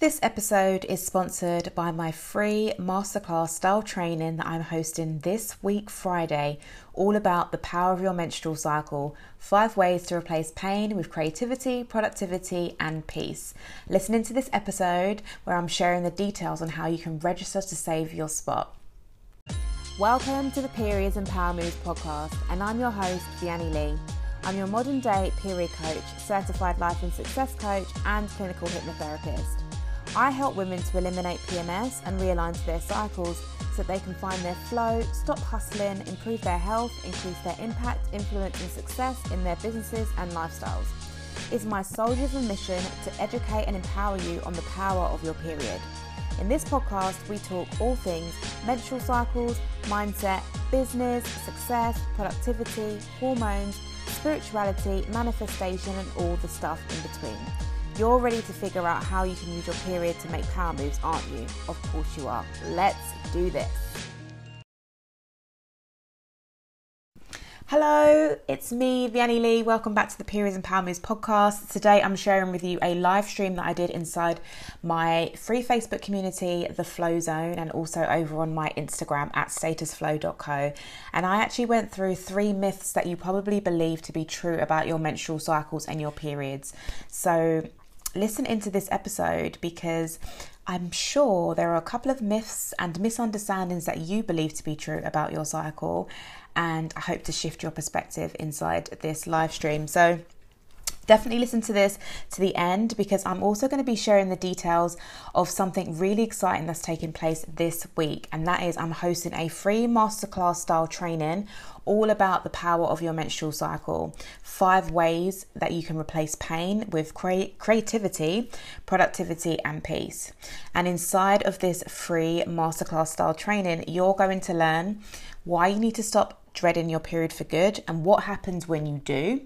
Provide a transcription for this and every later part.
This episode is sponsored by my free masterclass style training that I'm hosting this week, Friday, all about the power of your menstrual cycle five ways to replace pain with creativity, productivity, and peace. Listen into this episode where I'm sharing the details on how you can register to save your spot. Welcome to the Periods and Power Moves podcast, and I'm your host, Vianney Lee. I'm your modern day period coach, certified life and success coach, and clinical hypnotherapist. I help women to eliminate PMS and realign to their cycles so that they can find their flow, stop hustling, improve their health, increase their impact, influence, and success in their businesses and lifestyles. It's my sole mission to educate and empower you on the power of your period. In this podcast, we talk all things menstrual cycles, mindset, business, success, productivity, hormones, spirituality, manifestation, and all the stuff in between. You're ready to figure out how you can use your period to make power moves, aren't you? Of course you are. Let's do this. Hello, it's me, Vianney Lee. Welcome back to the Periods and Power Moves podcast. Today I'm sharing with you a live stream that I did inside my free Facebook community, The Flow Zone, and also over on my Instagram at statusflow.co. And I actually went through three myths that you probably believe to be true about your menstrual cycles and your periods. So listen into this episode because I'm sure there are a couple of myths and misunderstandings that you believe to be true about your cycle, and I hope to shift your perspective inside this live stream. So, definitely listen to this to the end because I'm also going to be sharing the details of something really exciting that's taking place this week, and that is I'm hosting a free masterclass style training all about the power of your menstrual cycle. Five ways that you can replace pain with cre- creativity, productivity, and peace. And inside of this free masterclass style training, you're going to learn why you need to stop dreading your period for good and what happens when you do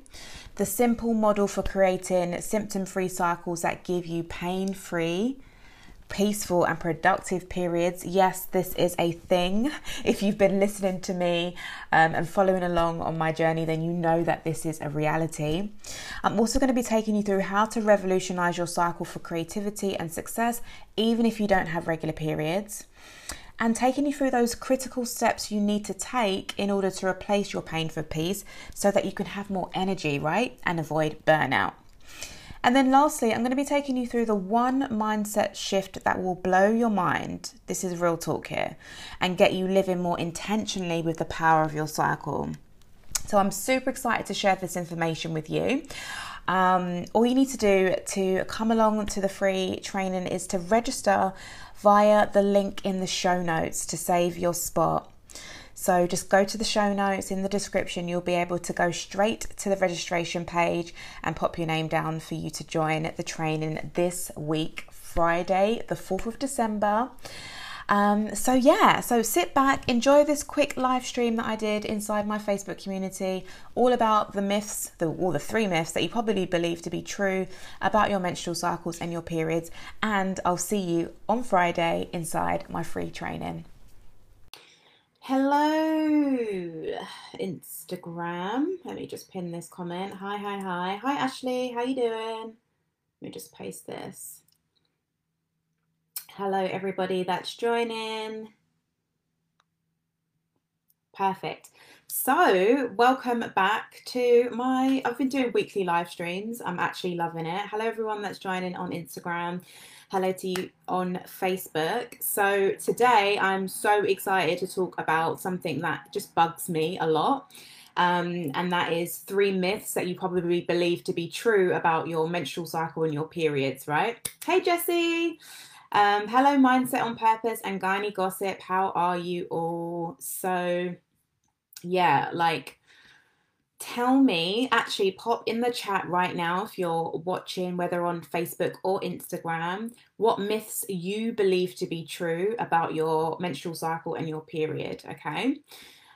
the simple model for creating symptom free cycles that give you pain free peaceful and productive periods. Yes, this is a thing. If you've been listening to me um, and following along on my journey, then you know that this is a reality. I'm also going to be taking you through how to revolutionize your cycle for creativity and success, even if you don't have regular periods and taking you through those critical steps you need to take in order to replace your pain for peace so that you can have more energy, right? And avoid burnout. And then lastly, I'm going to be taking you through the one mindset shift that will blow your mind. This is real talk here and get you living more intentionally with the power of your cycle. So I'm super excited to share this information with you. Um, all you need to do to come along to the free training is to register via the link in the show notes to save your spot. So just go to the show notes in the description. You'll be able to go straight to the registration page and pop your name down for you to join the training this week, Friday, the 4th of December. Um, so yeah, so sit back, enjoy this quick live stream that I did inside my Facebook community, all about the myths, the all the three myths that you probably believe to be true about your menstrual cycles and your periods. And I'll see you on Friday inside my free training. Hello, Instagram. Let me just pin this comment. Hi, hi, hi. Hi, Ashley. How you doing? Let me just paste this. Hello, everybody that's joining. Perfect. So, welcome back to my. I've been doing weekly live streams. I'm actually loving it. Hello, everyone that's joining on Instagram hello to you on Facebook. So, today I'm so excited to talk about something that just bugs me a lot. Um, and that is three myths that you probably believe to be true about your menstrual cycle and your periods, right? Hey, Jessie. Um, hello, Mindset on Purpose and Gynae Gossip. How are you all? So, yeah, like tell me, actually, pop in the chat right now if you're watching, whether on Facebook or Instagram, what myths you believe to be true about your menstrual cycle and your period, okay?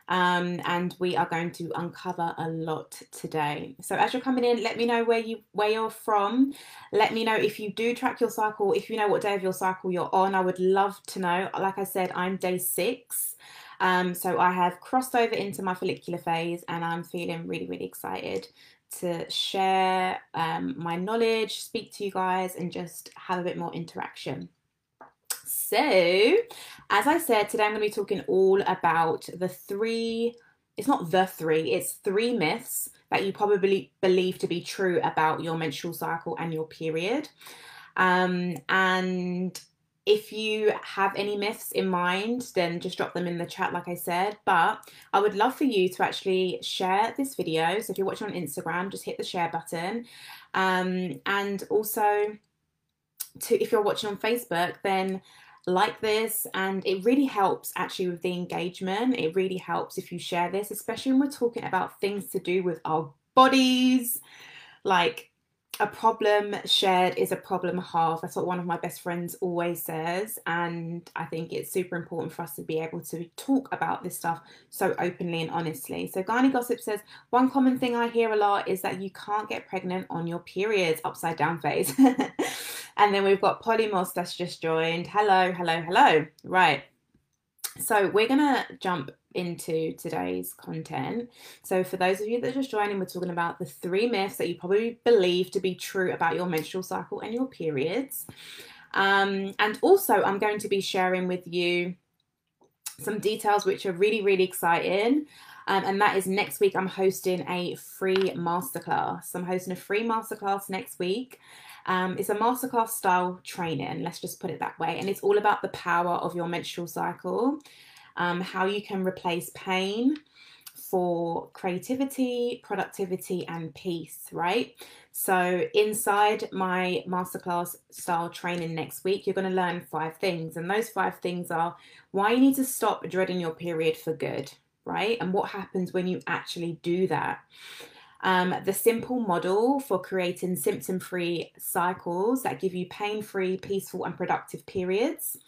Um, and we are going to uncover a lot today. So as you're coming in, let me know where you where you're from. Let me know if you do track your cycle, if you know what day of your cycle you're on. I would love to know. Like I said, I'm day six. Um, so I have crossed over into my follicular phase and I'm feeling really, really excited to share um, my knowledge, speak to you guys, and just have a bit more interaction. So, as I said, today I'm going to be talking all about the three, it's not the three, it's three myths that you probably believe to be true about your menstrual cycle and your period. Um, and if you have any myths in mind, then just drop them in the chat, like I said. But I would love for you to actually share this video. So if you're watching on Instagram, just hit the share button. Um, and also, to if you're watching on Facebook, then like this and it really helps actually with the engagement it really helps if you share this especially when we're talking about things to do with our bodies like a problem shared is a problem half. That's what one of my best friends always says. And I think it's super important for us to be able to talk about this stuff so openly and honestly. So, Gynae Gossip says one common thing I hear a lot is that you can't get pregnant on your periods, upside down phase. and then we've got Polymos that's just joined. Hello, hello, hello. Right. So, we're going to jump into today's content. So, for those of you that are just joining, we're talking about the three myths that you probably believe to be true about your menstrual cycle and your periods. Um, and also, I'm going to be sharing with you some details which are really, really exciting. Um, and that is next week. I'm hosting a free masterclass. I'm hosting a free masterclass next week. Um, it's a masterclass style training, let's just put it that way. And it's all about the power of your menstrual cycle um, how you can replace pain for creativity, productivity, and peace, right? So, inside my masterclass style training next week, you're going to learn five things. And those five things are why you need to stop dreading your period for good, right? And what happens when you actually do that. Um, the simple model for creating symptom free cycles that give you pain free, peaceful, and productive periods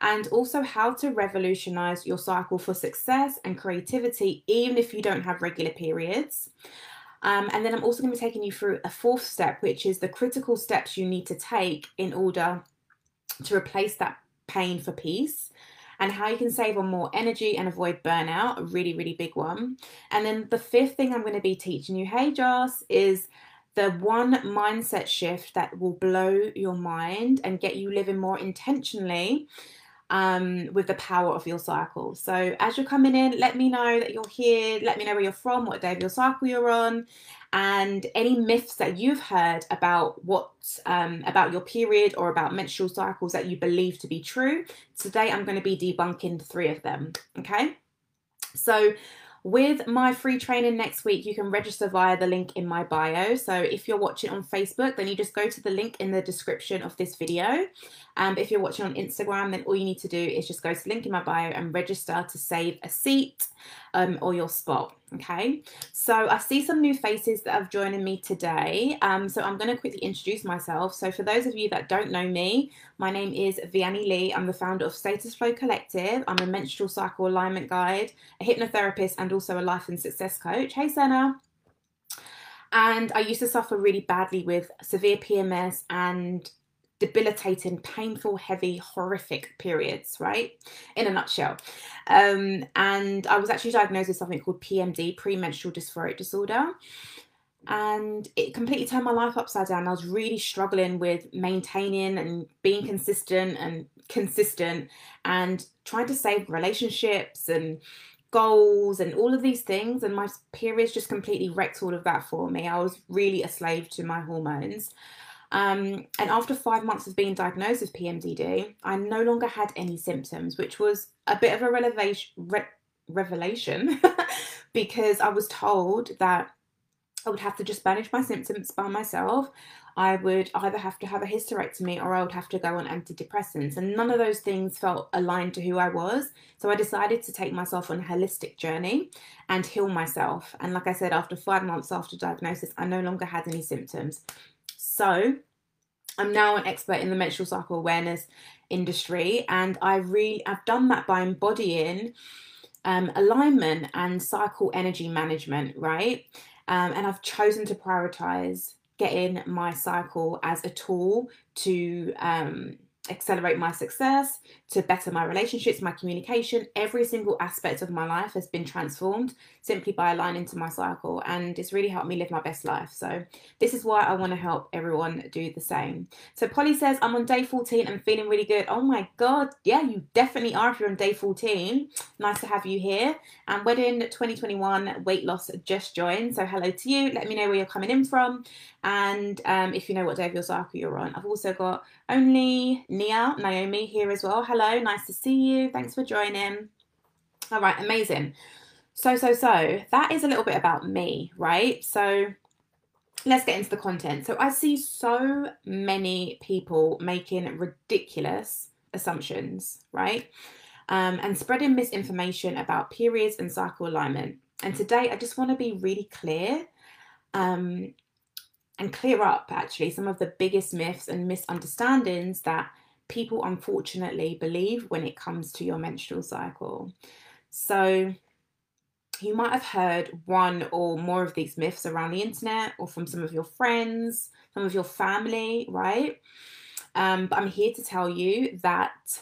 and also how to revolutionize your cycle for success and creativity, even if you don't have regular periods. Um, and then I'm also going to be taking you through a fourth step, which is the critical steps you need to take in order to replace that pain for peace and how you can save on more energy and avoid burnout, a really, really big one. And then the fifth thing I'm going to be teaching you, hey Joss, is the one mindset shift that will blow your mind and get you living more intentionally um, with the power of your cycle. So as you're coming in, let me know that you're here. Let me know where you're from, what day of your cycle you're on, and any myths that you've heard about what um, about your period or about menstrual cycles that you believe to be true. Today, I'm going to be debunking three of them. Okay. So with my free training next week, you can register via the link in my bio. So if you're watching on Facebook, then you just go to the link in the description of this video. Um, if you're watching on Instagram, then all you need to do is just go to the link in my bio and register to save a seat um, or your spot. Okay, so I see some new faces that have joined me today. Um, so I'm going to quickly introduce myself. So for those of you that don't know me, my name is Vianney Lee. I'm the founder of Status Flow Collective. I'm a menstrual cycle alignment guide, a hypnotherapist, and also a life and success coach. Hey, Senna. And I used to suffer really badly with severe PMS and debilitating, painful, heavy, horrific periods, right? In a nutshell. Um, and I was actually diagnosed with something called PMDD, premenstrual dysphoric disorder. And it completely turned my life upside down. I was really struggling with maintaining and being consistent and consistent and trying to save relationships and goals and all of these things. And my periods just completely wrecked all of that for me. I was really a slave to my hormones. Um, and after five months of being diagnosed with PMDD, I no longer had any symptoms, which was a bit of a re- revelation because I was told that I would have to just manage my symptoms by myself. I would either have to have a hysterectomy or I would have to go on antidepressants. And none of those things felt aligned to who I was. So I decided to take myself on a holistic journey and heal myself. And like I said, after five months after diagnosis, I no longer had any symptoms. So I'm now an expert in the menstrual cycle awareness industry, and I really I've done that by embodying um, alignment and cycle energy management, right? Um, and I've chosen to prioritize getting my cycle as a tool to um, accelerate my success, to better my relationships, my communication. Every single aspect of my life has been transformed simply by aligning to my cycle. And it's really helped me live my best life. So, this is why I want to help everyone do the same. So, Polly says, I'm on day 14 and feeling really good. Oh my God. Yeah, you definitely are if you're on day 14. Nice to have you here. And Wedding 2021 Weight Loss just joined. So, hello to you. Let me know where you're coming in from. And um, if you know what day of your cycle you're on, I've also got only Nia, Naomi here as well. Hello, nice to see you. Thanks for joining. All right, amazing. So, so, so that is a little bit about me, right? So, let's get into the content. So, I see so many people making ridiculous assumptions, right? Um, and spreading misinformation about periods and cycle alignment. And today, I just want to be really clear um, and clear up actually some of the biggest myths and misunderstandings that people unfortunately believe when it comes to your menstrual cycle. So, you might have heard one or more of these myths around the internet or from some of your friends, some of your family, right? Um, but I'm here to tell you that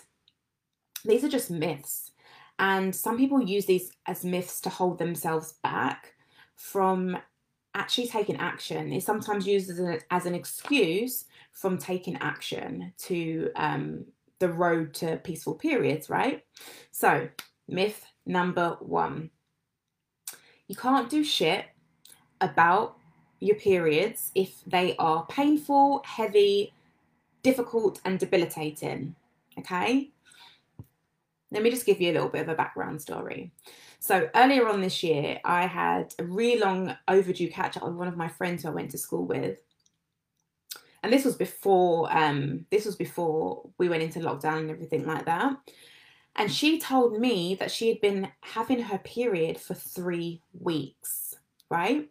these are just myths. And some people use these as myths to hold themselves back from actually taking action is sometimes used as an, as an excuse from taking action to um, the road to peaceful periods, right? So, myth number one you can't do shit about your periods if they are painful, heavy, difficult, and debilitating. Okay? Let me just give you a little bit of a background story. So earlier on this year, I had a really long overdue catch up with one of my friends who I went to school with. And this was before um, this was before we went into lockdown and everything like that. And she told me that she had been having her period for three weeks, right?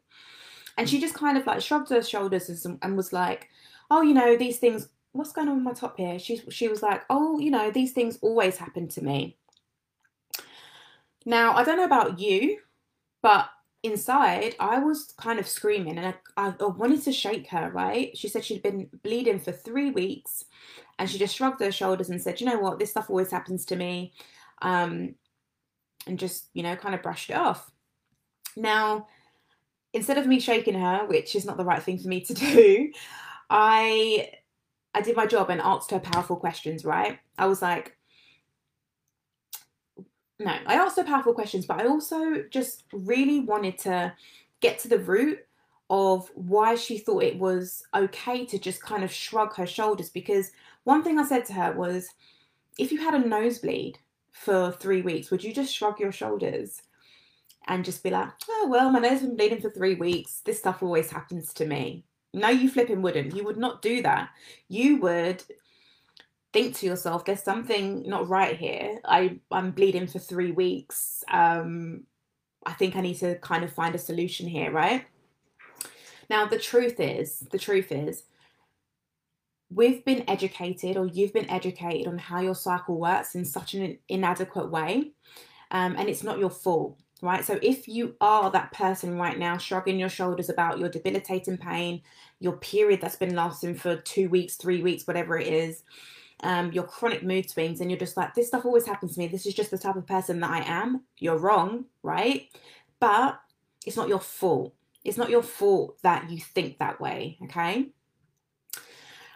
And she just kind of like shrugged her shoulders and was like, "Oh, you know, these things. What's going on with my top here?" She she was like, "Oh, you know, these things always happen to me." Now, I don't know about you, but inside I was kind of screaming and I, I, wanted to shake her, right? She said she'd been bleeding for three weeks and she just shrugged her shoulders and said, you know what, this stuff always happens to me. Um, and just, you know, kind of brushed it off. Now, instead of me shaking her, which is not the right thing for me to do, I I did my job and asked her powerful questions, right? I was like, no, I asked her powerful questions, but I also just really wanted to get to the root of why she thought it was okay to just kind of shrug her shoulders. Because one thing I said to her was, if you had a nosebleed for three weeks, would you just shrug your shoulders and just be like, oh, well, my nose has been bleeding for three weeks. This stuff always happens to me. No, you flipping wouldn't. You would not do that. You would think to yourself, there's something not right here. I, I'm bleeding for three weeks. Um, I think I need to kind of find a solution here, right? Now, the truth is, the truth is, we've been educated or you've been educated on how your cycle works in such an inadequate way. Um, and it's not your fault, right? So if you are that person right now shrugging your shoulders about your debilitating pain, your period that's been lasting for two weeks, three weeks, whatever it is, um, your chronic mood swings, and you're just like, this stuff always happens to me. This is just the type of person that I am. You're wrong, right? But it's not your fault. It's not your fault that you think that way, okay?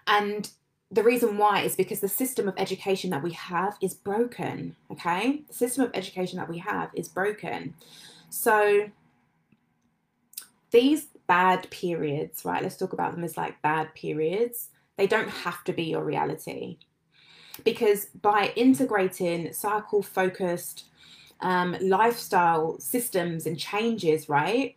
And the reason why is because the system of education that we have is broken, okay? The system of education that we have is broken. So these bad periods, right? Let's talk about them as like bad periods. They don't have to be your reality because by integrating cycle focused um, lifestyle systems and changes, right?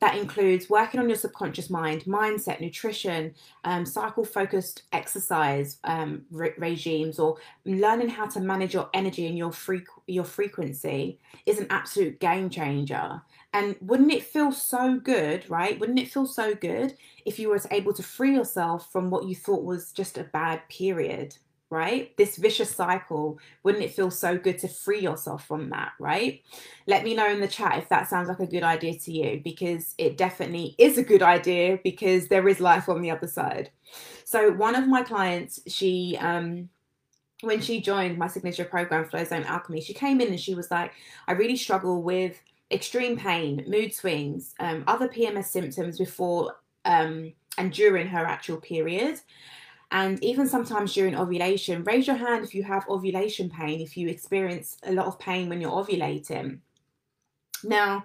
That includes working on your subconscious mind, mindset, nutrition, um, cycle focused exercise um, re- regimes, or learning how to manage your energy and your, freq- your frequency is an absolute game changer. And wouldn't it feel so good, right? Wouldn't it feel so good if you were able to free yourself from what you thought was just a bad period? Right? This vicious cycle, wouldn't it feel so good to free yourself from that, right? Let me know in the chat if that sounds like a good idea to you because it definitely is a good idea because there is life on the other side. So, one of my clients, she, um, when she joined my signature program, Flow Zone Alchemy, she came in and she was like, I really struggle with extreme pain, mood swings, um, other PMS symptoms before um, and during her actual period. And even sometimes during ovulation, raise your hand if you have ovulation pain, if you experience a lot of pain when you're ovulating. Now,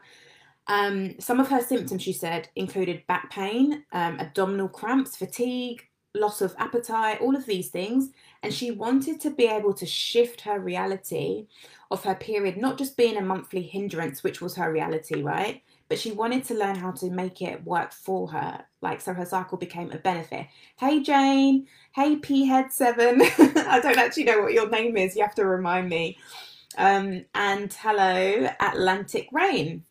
um, some of her symptoms, she said, included back pain, um, abdominal cramps, fatigue, loss of appetite, all of these things. And she wanted to be able to shift her reality of her period, not just being a monthly hindrance, which was her reality, right? But she wanted to learn how to make it work for her, like so her cycle became a benefit. Hey Jane, hey P Head Seven. I don't actually know what your name is. You have to remind me. Um, and hello Atlantic Rain.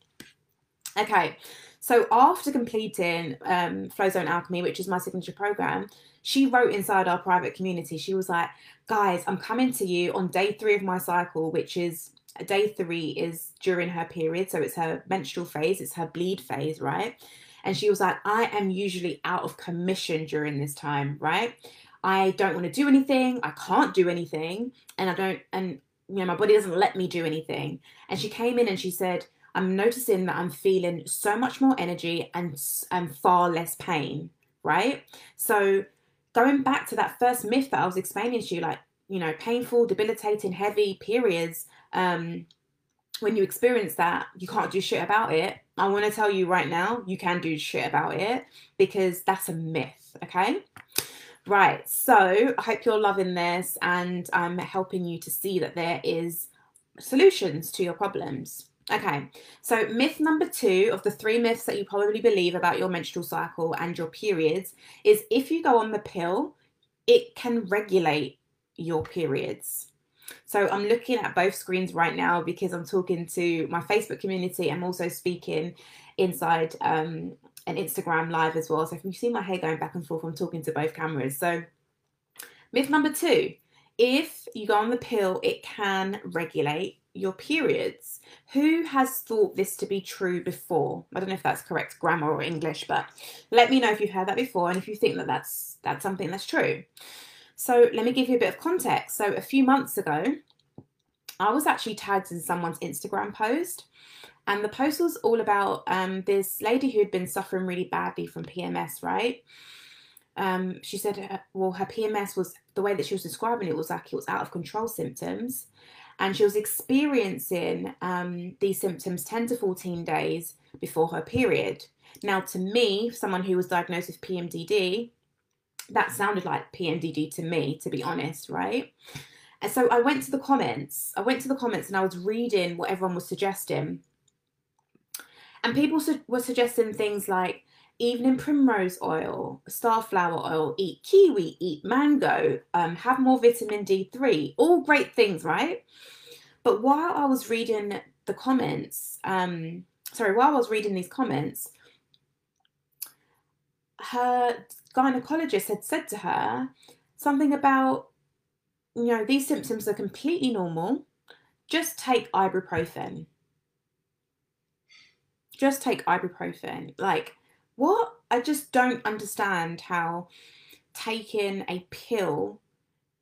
Okay, so after completing um, Flow Zone Alchemy, which is my signature program, she wrote inside our private community, she was like, guys, I'm coming to you on day three of my cycle, which is day three is during her period. So it's her menstrual phase, it's her bleed phase, right? And she was like, I am usually out of commission during this time, right? I don't want to do anything. I can't do anything. And I don't, and, you know, my body doesn't let me do anything. And she came in and she said, I'm noticing that I'm feeling so much more energy and, and far less pain, right? So going back to that first myth that I was explaining to you, like, you know, painful, debilitating, heavy periods, um, when you experience that, you can't do shit about it. I want to tell you right now, you can do shit about it because that's a myth, okay? Right, so I hope you're loving this and I'm helping you to see that there is solutions to your problems. Okay, so myth number two of the three myths that you probably believe about your menstrual cycle and your periods is if you go on the pill, it can regulate your periods. So I'm looking at both screens right now because I'm talking to my Facebook community. I'm also speaking inside um, an Instagram live as well. So if you see my hair going back and forth, I'm talking to both cameras. So myth number two, if you go on the pill, it can regulate your periods. Who has thought this to be true before? I don't know if that's correct grammar or English, but let me know if you've heard that before and if you think that that's that's something that's true. So let me give you a bit of context. So a few months ago, I was actually tagged in someone's Instagram post, and the post was all about um, this lady who had been suffering really badly from PMS, right? Um, she said, her, well, her PMS was the way that she was describing it was like it was out of control symptoms and she was experiencing um, these symptoms 10 to 14 days before her period. Now, to me, someone who was diagnosed with PMDD, that sounded like PMDD to me, to be honest, right? And so I went to the comments. I went to the comments and I was reading what everyone was suggesting. And people su- were suggesting things like evening primrose oil, starflower oil, eat kiwi, eat mango, um, have more vitamin D3, all great things, right? But while I was reading the comments, um, sorry, while I was reading these comments, her gynecologist had said to her something about, you know, these symptoms are completely normal. Just take ibuprofen. Just take ibuprofen. Like, what? I just don't understand how taking a pill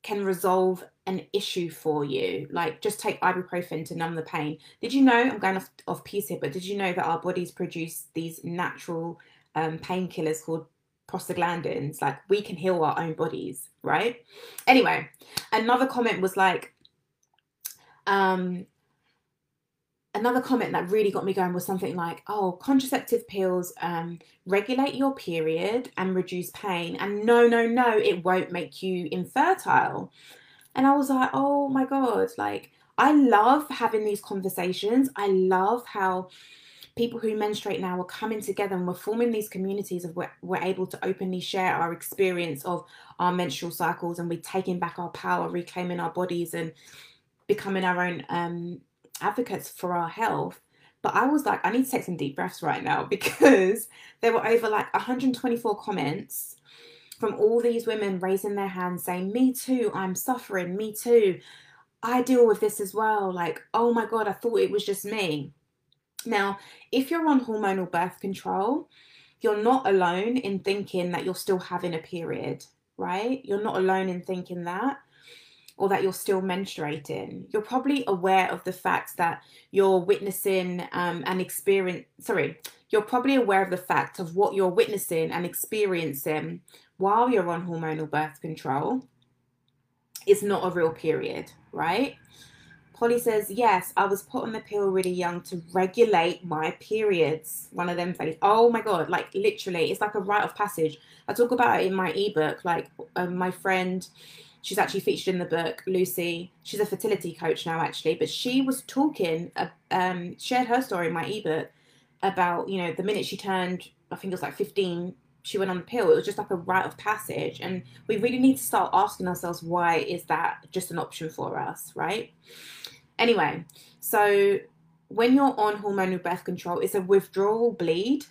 can resolve an issue for you. Like just take ibuprofen to numb the pain. Did you know, I'm going off, off piece here, but did you know that our bodies produce these natural um, painkillers called prostaglandins? Like we can heal our own bodies, right? Anyway, another comment was like, um, another comment that really got me going was something like, oh, contraceptive pills um, regulate your period and reduce pain. And no, no, no, it won't make you infertile. And I was like, oh my God, like, I love having these conversations. I love how people who menstruate now are coming together and we're forming these communities of where we're able to openly share our experience of our menstrual cycles and we're taking back our power, reclaiming our bodies and becoming our own um, advocates for our health. But I was like, I need to take some deep breaths right now because there were over like 124 comments from all these women raising their hands saying, Me too, I'm suffering, me too. I deal with this as well. Like, oh my God, I thought it was just me. Now, if you're on hormonal birth control, you're not alone in thinking that you're still having a period, right? You're not alone in thinking that. or that you're still menstruating, you're probably aware of the fact that you're witnessing um, and experience. Sorry, you're probably aware of the fact of what you're witnessing and experiencing while you're on hormonal birth control is not a real period, right? Polly says, Yes, I was put on the pill really young to regulate my periods. One of them face. Oh my God, like literally, it's like a rite of passage. I talk about it in my ebook. Like, um, my friend, she's actually featured in the book, Lucy. She's a fertility coach now, actually, but she was talking, uh, um, shared her story in my ebook about, you know, the minute she turned, I think it was like 15, she went on the pill. It was just like a rite of passage. And we really need to start asking ourselves, why is that just an option for us, right? Anyway, so when you're on hormonal birth control, it's a withdrawal bleed.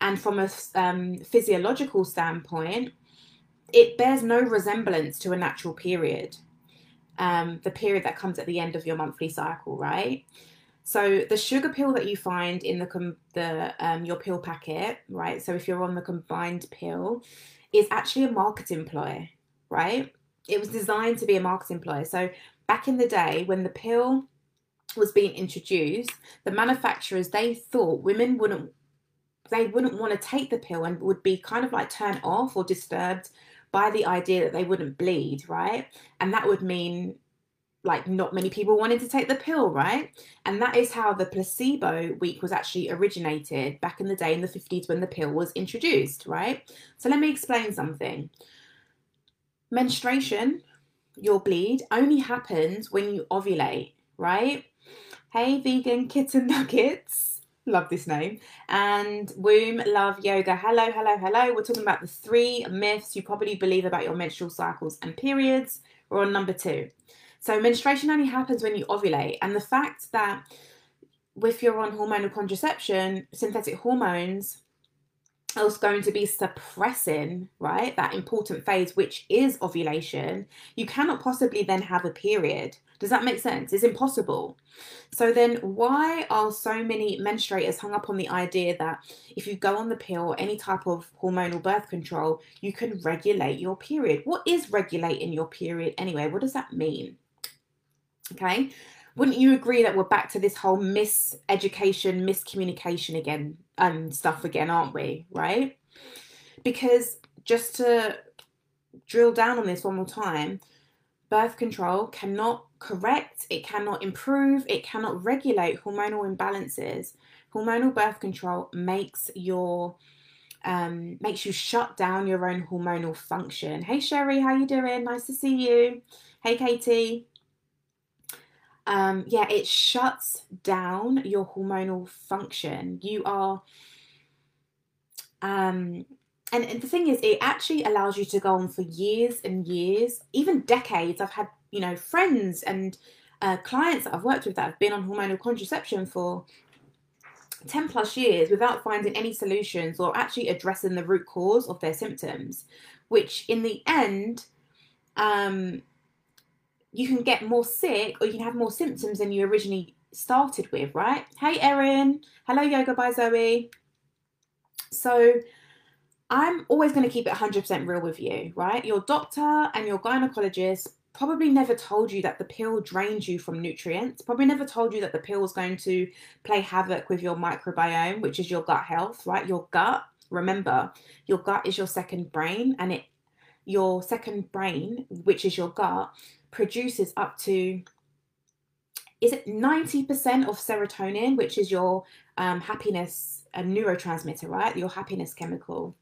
And from a um, physiological standpoint, it bears no resemblance to a natural period, um, the period that comes at the end of your monthly cycle, right? So the sugar pill that you find in the com- the um, your pill packet, right? So if you're on the combined pill, is actually a marketing ploy, right? It was designed to be a marketing ploy. So back in the day when the pill was being introduced, the manufacturers they thought women wouldn't they wouldn't want to take the pill and would be kind of like turned off or disturbed by the idea that they wouldn't bleed, right? And that would mean like not many people wanted to take the pill, right? And that is how the placebo week was actually originated back in the day in the 50s when the pill was introduced, right? So let me explain something. Menstruation your bleed only happens when you ovulate, right? Hey, vegan kitten nuggets. Love this name. And womb love yoga. Hello, hello, hello. We're talking about the three myths you probably believe about your menstrual cycles and periods. We're on number two. So, menstruation only happens when you ovulate. And the fact that if you're on hormonal contraception, synthetic hormones else going to be suppressing, right, that important phase, which is ovulation, you cannot possibly then have a period. Does that make sense? It's impossible. So then, why are so many menstruators hung up on the idea that if you go on the pill or any type of hormonal birth control, you can regulate your period? What is regulating your period anyway? What does that mean? Okay. Wouldn't you agree that we're back to this whole miseducation, miscommunication again and stuff again, aren't we? Right? Because just to drill down on this one more time, birth control cannot correct, it cannot improve, it cannot regulate hormonal imbalances. Hormonal birth control makes your um, makes you shut down your own hormonal function. Hey Sherry, how you doing? Nice to see you. Hey Katie um, yeah, it shuts down your hormonal function. You are, um, and, and the thing is, it actually allows you to go on for years and years, even decades. I've had, you know, friends and uh, clients that I've worked with that have been on hormonal contraception for 10 plus years without finding any solutions or actually addressing the root cause of their symptoms, which in the end, um, you can get more sick or you can have more symptoms than you originally started with, right? Hey, Erin. Hello, Yoga by Zoe. So, I'm always going to keep it 100% real with you, right? Your doctor and your gynecologist probably never told you that the pill drains you from nutrients, probably never told you that the pill is going to play havoc with your microbiome, which is your gut health, right? Your gut, remember, your gut is your second brain and it your second brain, which is your gut, produces up to is it 90% of serotonin, which is your um, happiness a neurotransmitter, right? Your happiness chemical.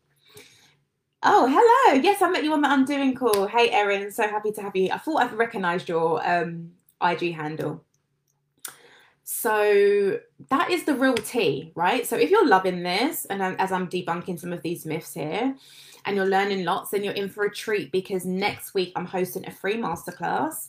Oh, hello. Yes, I met you on the Undoing call. Hey, Erin. So happy to have you. I thought I've recognized your um, IG handle. So that is the real tea, right? So if you're loving this, and as I'm debunking some of these myths here, and you're learning lots, then you're in for a treat because next week I'm hosting a free masterclass.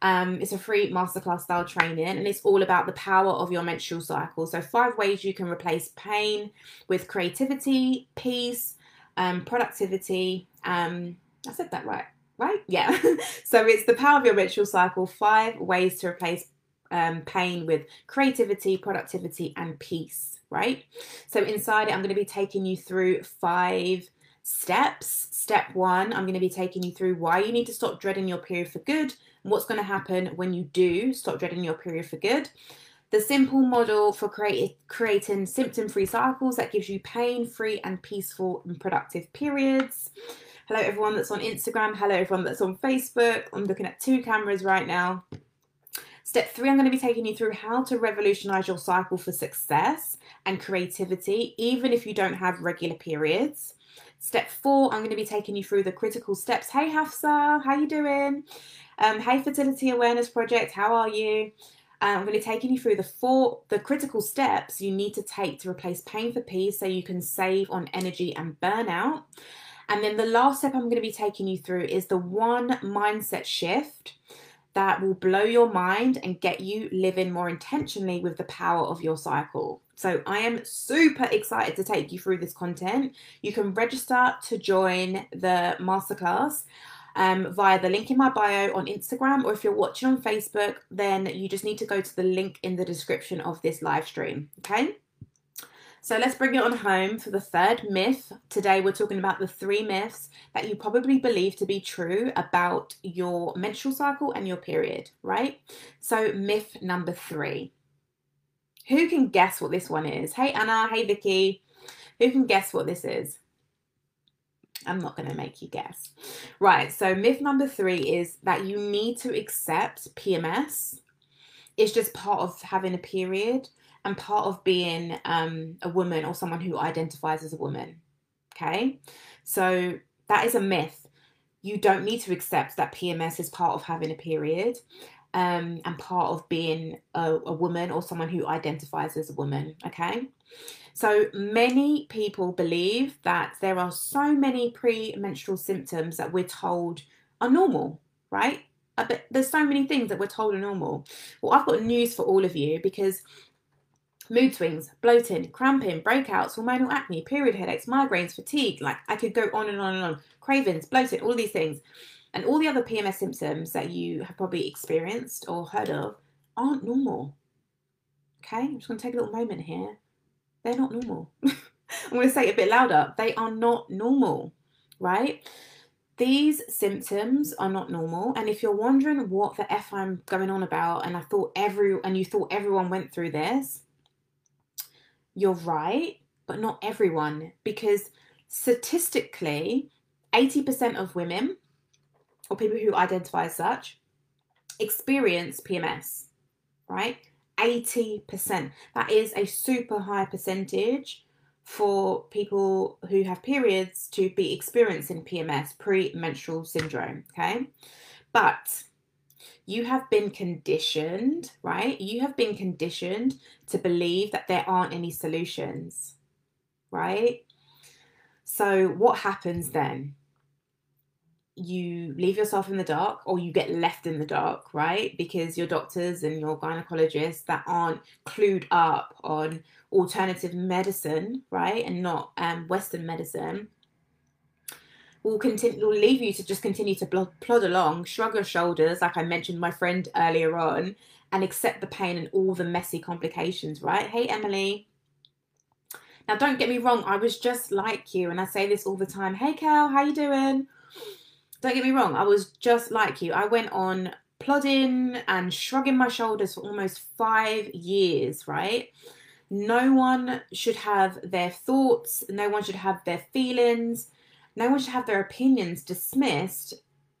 Um, it's a free masterclass style training, and it's all about the power of your menstrual cycle. So, five ways you can replace pain with creativity, peace, um, productivity. Um, I said that right, right? Yeah. so, it's the power of your menstrual cycle, five ways to replace um, pain with creativity, productivity, and peace, right? So, inside it, I'm going to be taking you through five steps. Step one, I'm going to be taking you through why you need to stop dreading your period for good and what's going to happen when you do stop dreading your period for good. The simple model for create, creating symptom free cycles that gives you pain free and peaceful and productive periods. Hello, everyone that's on Instagram. Hello, everyone that's on Facebook. I'm looking at two cameras right now. Step three, I'm going to be taking you through how to revolutionize your cycle for success and creativity, even if you don't have regular periods. Step four, I'm going to be taking you through the critical steps. Hey, Hafsa, how you doing? Um, hey, Fertility Awareness Project, how are you? Um, I'm going to be taking you through the four, the critical steps you need to take to replace pain for peace so you can save on energy and burnout. And then the last step I'm going to be taking you through is the one mindset shift that will blow your mind and get you living more intentionally with the power of your cycle. So, I am super excited to take you through this content. You can register to join the masterclass um, via the link in my bio on Instagram, or if you're watching on Facebook, then you just need to go to the link in the description of this live stream. Okay. So let's bring it on home for the third myth. Today we're talking about the three myths that you probably believe to be true about your menstrual cycle and your period, right? So myth number three. Who can guess what this one is? Hey Anna, hey Vicky. Who can guess what this is? I'm not going to make you guess. Right, so myth number three is that you need to accept PMS. It's just part of having a period and part of being um, a woman or someone who identifies as a woman. Okay, so that is a myth. You don't need to accept that PMS is part of having a period um, and part of being a, a woman or someone who identifies as a woman. Okay, so many people believe that there are so many premenstrual symptoms that we're told are normal, right? But there's so many things that we're told are normal. Well, I've got news for all of you because mood swings, bloating, cramping, breakouts, hormonal acne, period headaches, migraines, fatigue. Like I could go on and on and on. Cravings, bloating, all these things. And all the other PMS symptoms that you have probably experienced or heard of aren't normal. Okay, I'm just going to take a little moment here. They're not normal. I'm going to say it a bit louder. They are not normal, right? These symptoms are not normal. And if you're wondering what the F I'm going on about, and I thought every and you thought everyone went through this, you're right, but not everyone, because statistically, 80% of women or people who identify as such experience PMS, right? 80%. That is a super high percentage for people who have periods to be experiencing PMS, premenstrual syndrome, okay? But you have been conditioned, right? You have been conditioned to believe that there aren't any solutions, right? So, what happens then? You leave yourself in the dark or you get left in the dark, right? Because your doctors and your gynecologists that aren't clued up on alternative medicine, right? And not um, Western medicine, will continue will leave you to just continue to plod along, shrug your shoulders, like I mentioned my friend earlier on, and accept the pain and all the messy complications, right? Hey Emily. Now don't get me wrong, I was just like you, and I say this all the time. Hey Cal, how you doing? Don't get me wrong, I was just like you. I went on plodding and shrugging my shoulders for almost five years, right? No one should have their thoughts, no one should have their feelings, no one should have their opinions dismissed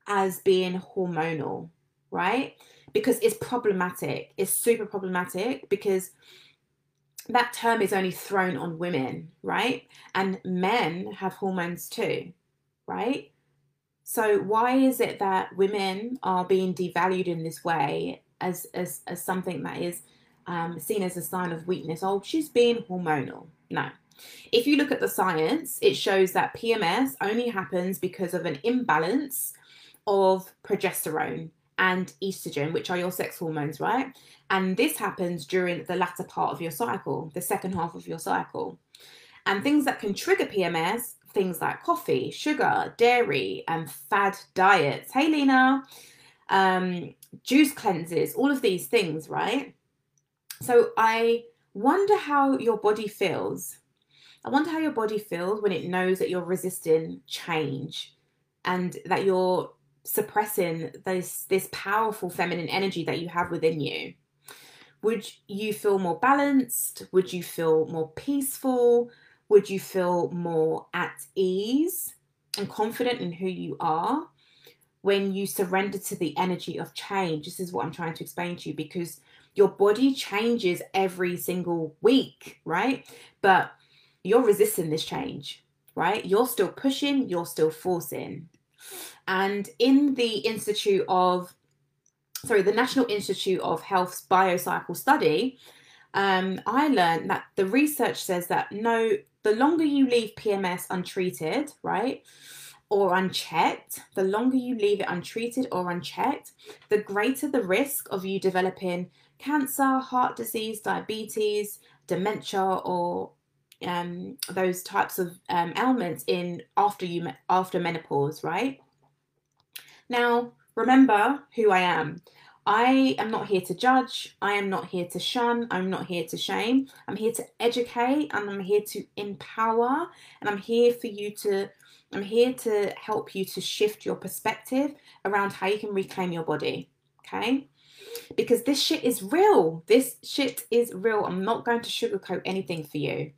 as being hormonal, right? Because it's problematic. It's super problematic because that term is only thrown on women, right? And men have hormones too, right? So why is it that women are being devalued in this way as as, as something that is um, seen as a sign of weakness? Oh, she's being hormonal. No, if you look at the science, it shows that PMS only happens because of an imbalance of progesterone and estrogen, which are your sex hormones, right? And this happens during the latter part of your cycle, the second half of your cycle. And things that can trigger PMS, things like coffee, sugar, dairy, and fad diets. Hey, Lena, um, juice cleanses, all of these things, right? So I wonder how your body feels I wonder how your body feels when it knows that you're resisting change and that you're suppressing this this powerful feminine energy that you have within you. Would you feel more balanced? Would you feel more peaceful? Would you feel more at ease and confident in who you are when you surrender to the energy of change? This is what I'm trying to explain to you because your body changes every single week, right? But you're resisting this change, right? You're still pushing, you're still forcing. And in the Institute of, sorry, the National Institute of Health's Biocycle study, um, I learned that the research says that no, the longer you leave PMS untreated, right, or unchecked, the longer you leave it untreated or unchecked, the greater the risk of you developing cancer, heart disease, diabetes, dementia, or um, those types of um, ailments in after you after menopause, right? Now, remember who I am. I am not here to judge. I am not here to shun. I'm not here to shame. I'm here to educate and I'm here to empower and I'm here for you to I'm here to help you to shift your perspective around how you can reclaim your body. Okay? Because this shit is real. This shit is real. I'm not going to sugarcoat anything for you.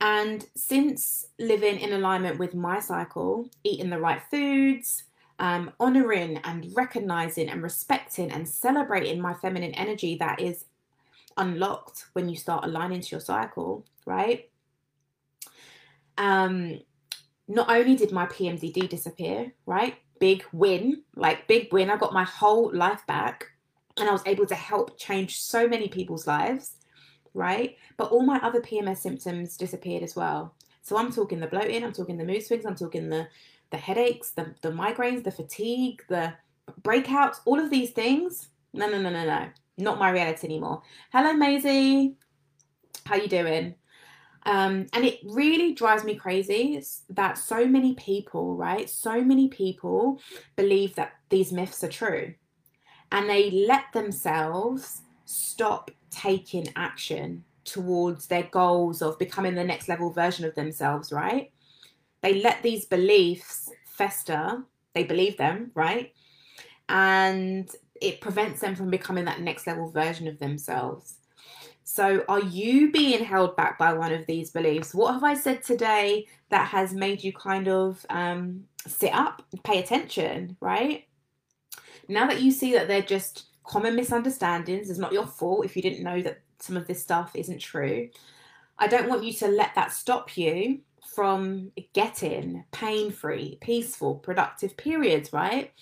And since living in alignment with my cycle, eating the right foods, um, honoring and recognizing and respecting and celebrating my feminine energy that is unlocked when you start aligning to your cycle, right? Um, not only did my PMDD disappear, right? Big win, like big win. I got my whole life back and I was able to help change so many people's lives, right? But all my other PMS symptoms disappeared as well. So I'm talking the bloating, I'm talking the mood swings, I'm talking the the headaches, the the migraines, the fatigue, the breakouts, all of these things. No, no, no, no, no. Not my reality anymore. Hello, Maisie. How you doing? Um, and it really drives me crazy that so many people, right? So many people believe that these myths are true and they let themselves stop taking action towards their goals of becoming the next level version of themselves, right? They let these beliefs fester, they believe them, right? And it prevents them from becoming that next level version of themselves. So, are you being held back by one of these beliefs? What have I said today that has made you kind of um, sit up, pay attention, right? Now that you see that they're just common misunderstandings, it's not your fault if you didn't know that some of this stuff isn't true. I don't want you to let that stop you from getting pain free, peaceful, productive periods, right?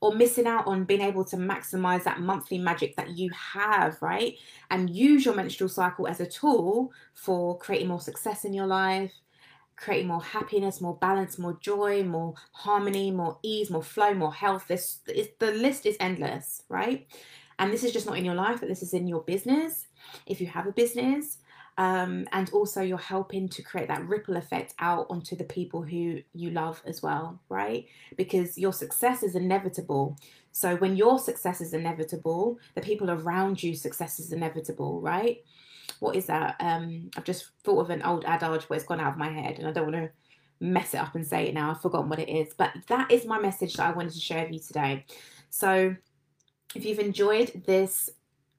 Or missing out on being able to maximize that monthly magic that you have, right? And use your menstrual cycle as a tool for creating more success in your life, creating more happiness, more balance, more joy, more harmony, more ease, more flow, more health. This is the list is endless, right? And this is just not in your life, but this is in your business. If you have a business, um, and also you're helping to create that ripple effect out onto the people who you love as well, right? Because your success is inevitable. So when your success is inevitable, the people around you success is inevitable, right? What is that? Um, I've just thought of an old adage, but it's gone out of my head, and I don't want to mess it up and say it now. I've forgotten what it is, but that is my message that I wanted to share with you today. So, if you've enjoyed this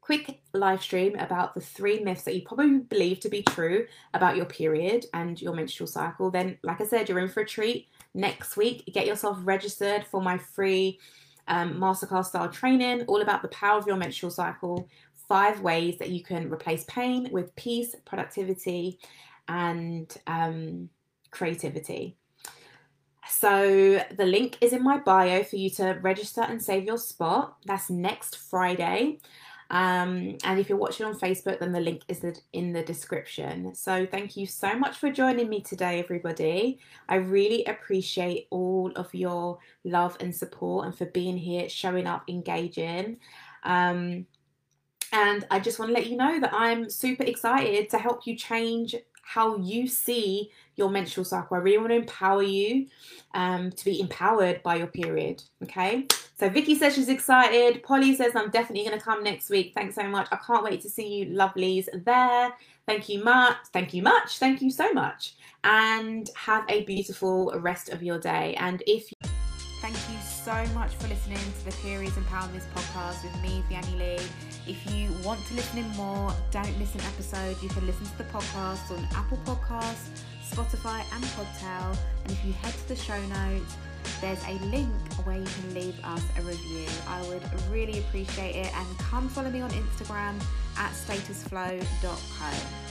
quick live stream about the three myths that you probably believe to be true about your period and your menstrual cycle, then, like I said, you're in for a treat next week. Get yourself registered for my free um, masterclass style training, all about the power of your menstrual cycle, five ways that you can replace pain with peace, productivity, and um, creativity. So the link is in my bio for you to register and save your spot. That's next Friday. Um, and if you're watching on Facebook, then the link is in the description. So thank you so much for joining me today, everybody. I really appreciate all of your love and support and for being here, showing up, engaging. Um, and I just want to let you know that I'm super excited to help you change how you see your menstrual cycle. I really want to empower you um, to be empowered by your period. Okay. So Vicky says she's excited. Polly says I'm definitely going to come next week. Thanks so much. I can't wait to see you lovelies there. Thank you much. Thank you much. Thank you so much. And have a beautiful rest of your day. And if you Thank you so much for listening to the Periods Empowerment podcast with me, Vianney Lee. If you want to listen in more, don't miss an episode. You can listen to the podcast on Apple Podcasts, Spotify, and Podtail. And if you head to the show notes, there's a link where you can leave us a review. I would really appreciate it. And come follow me on Instagram at statusflow.co.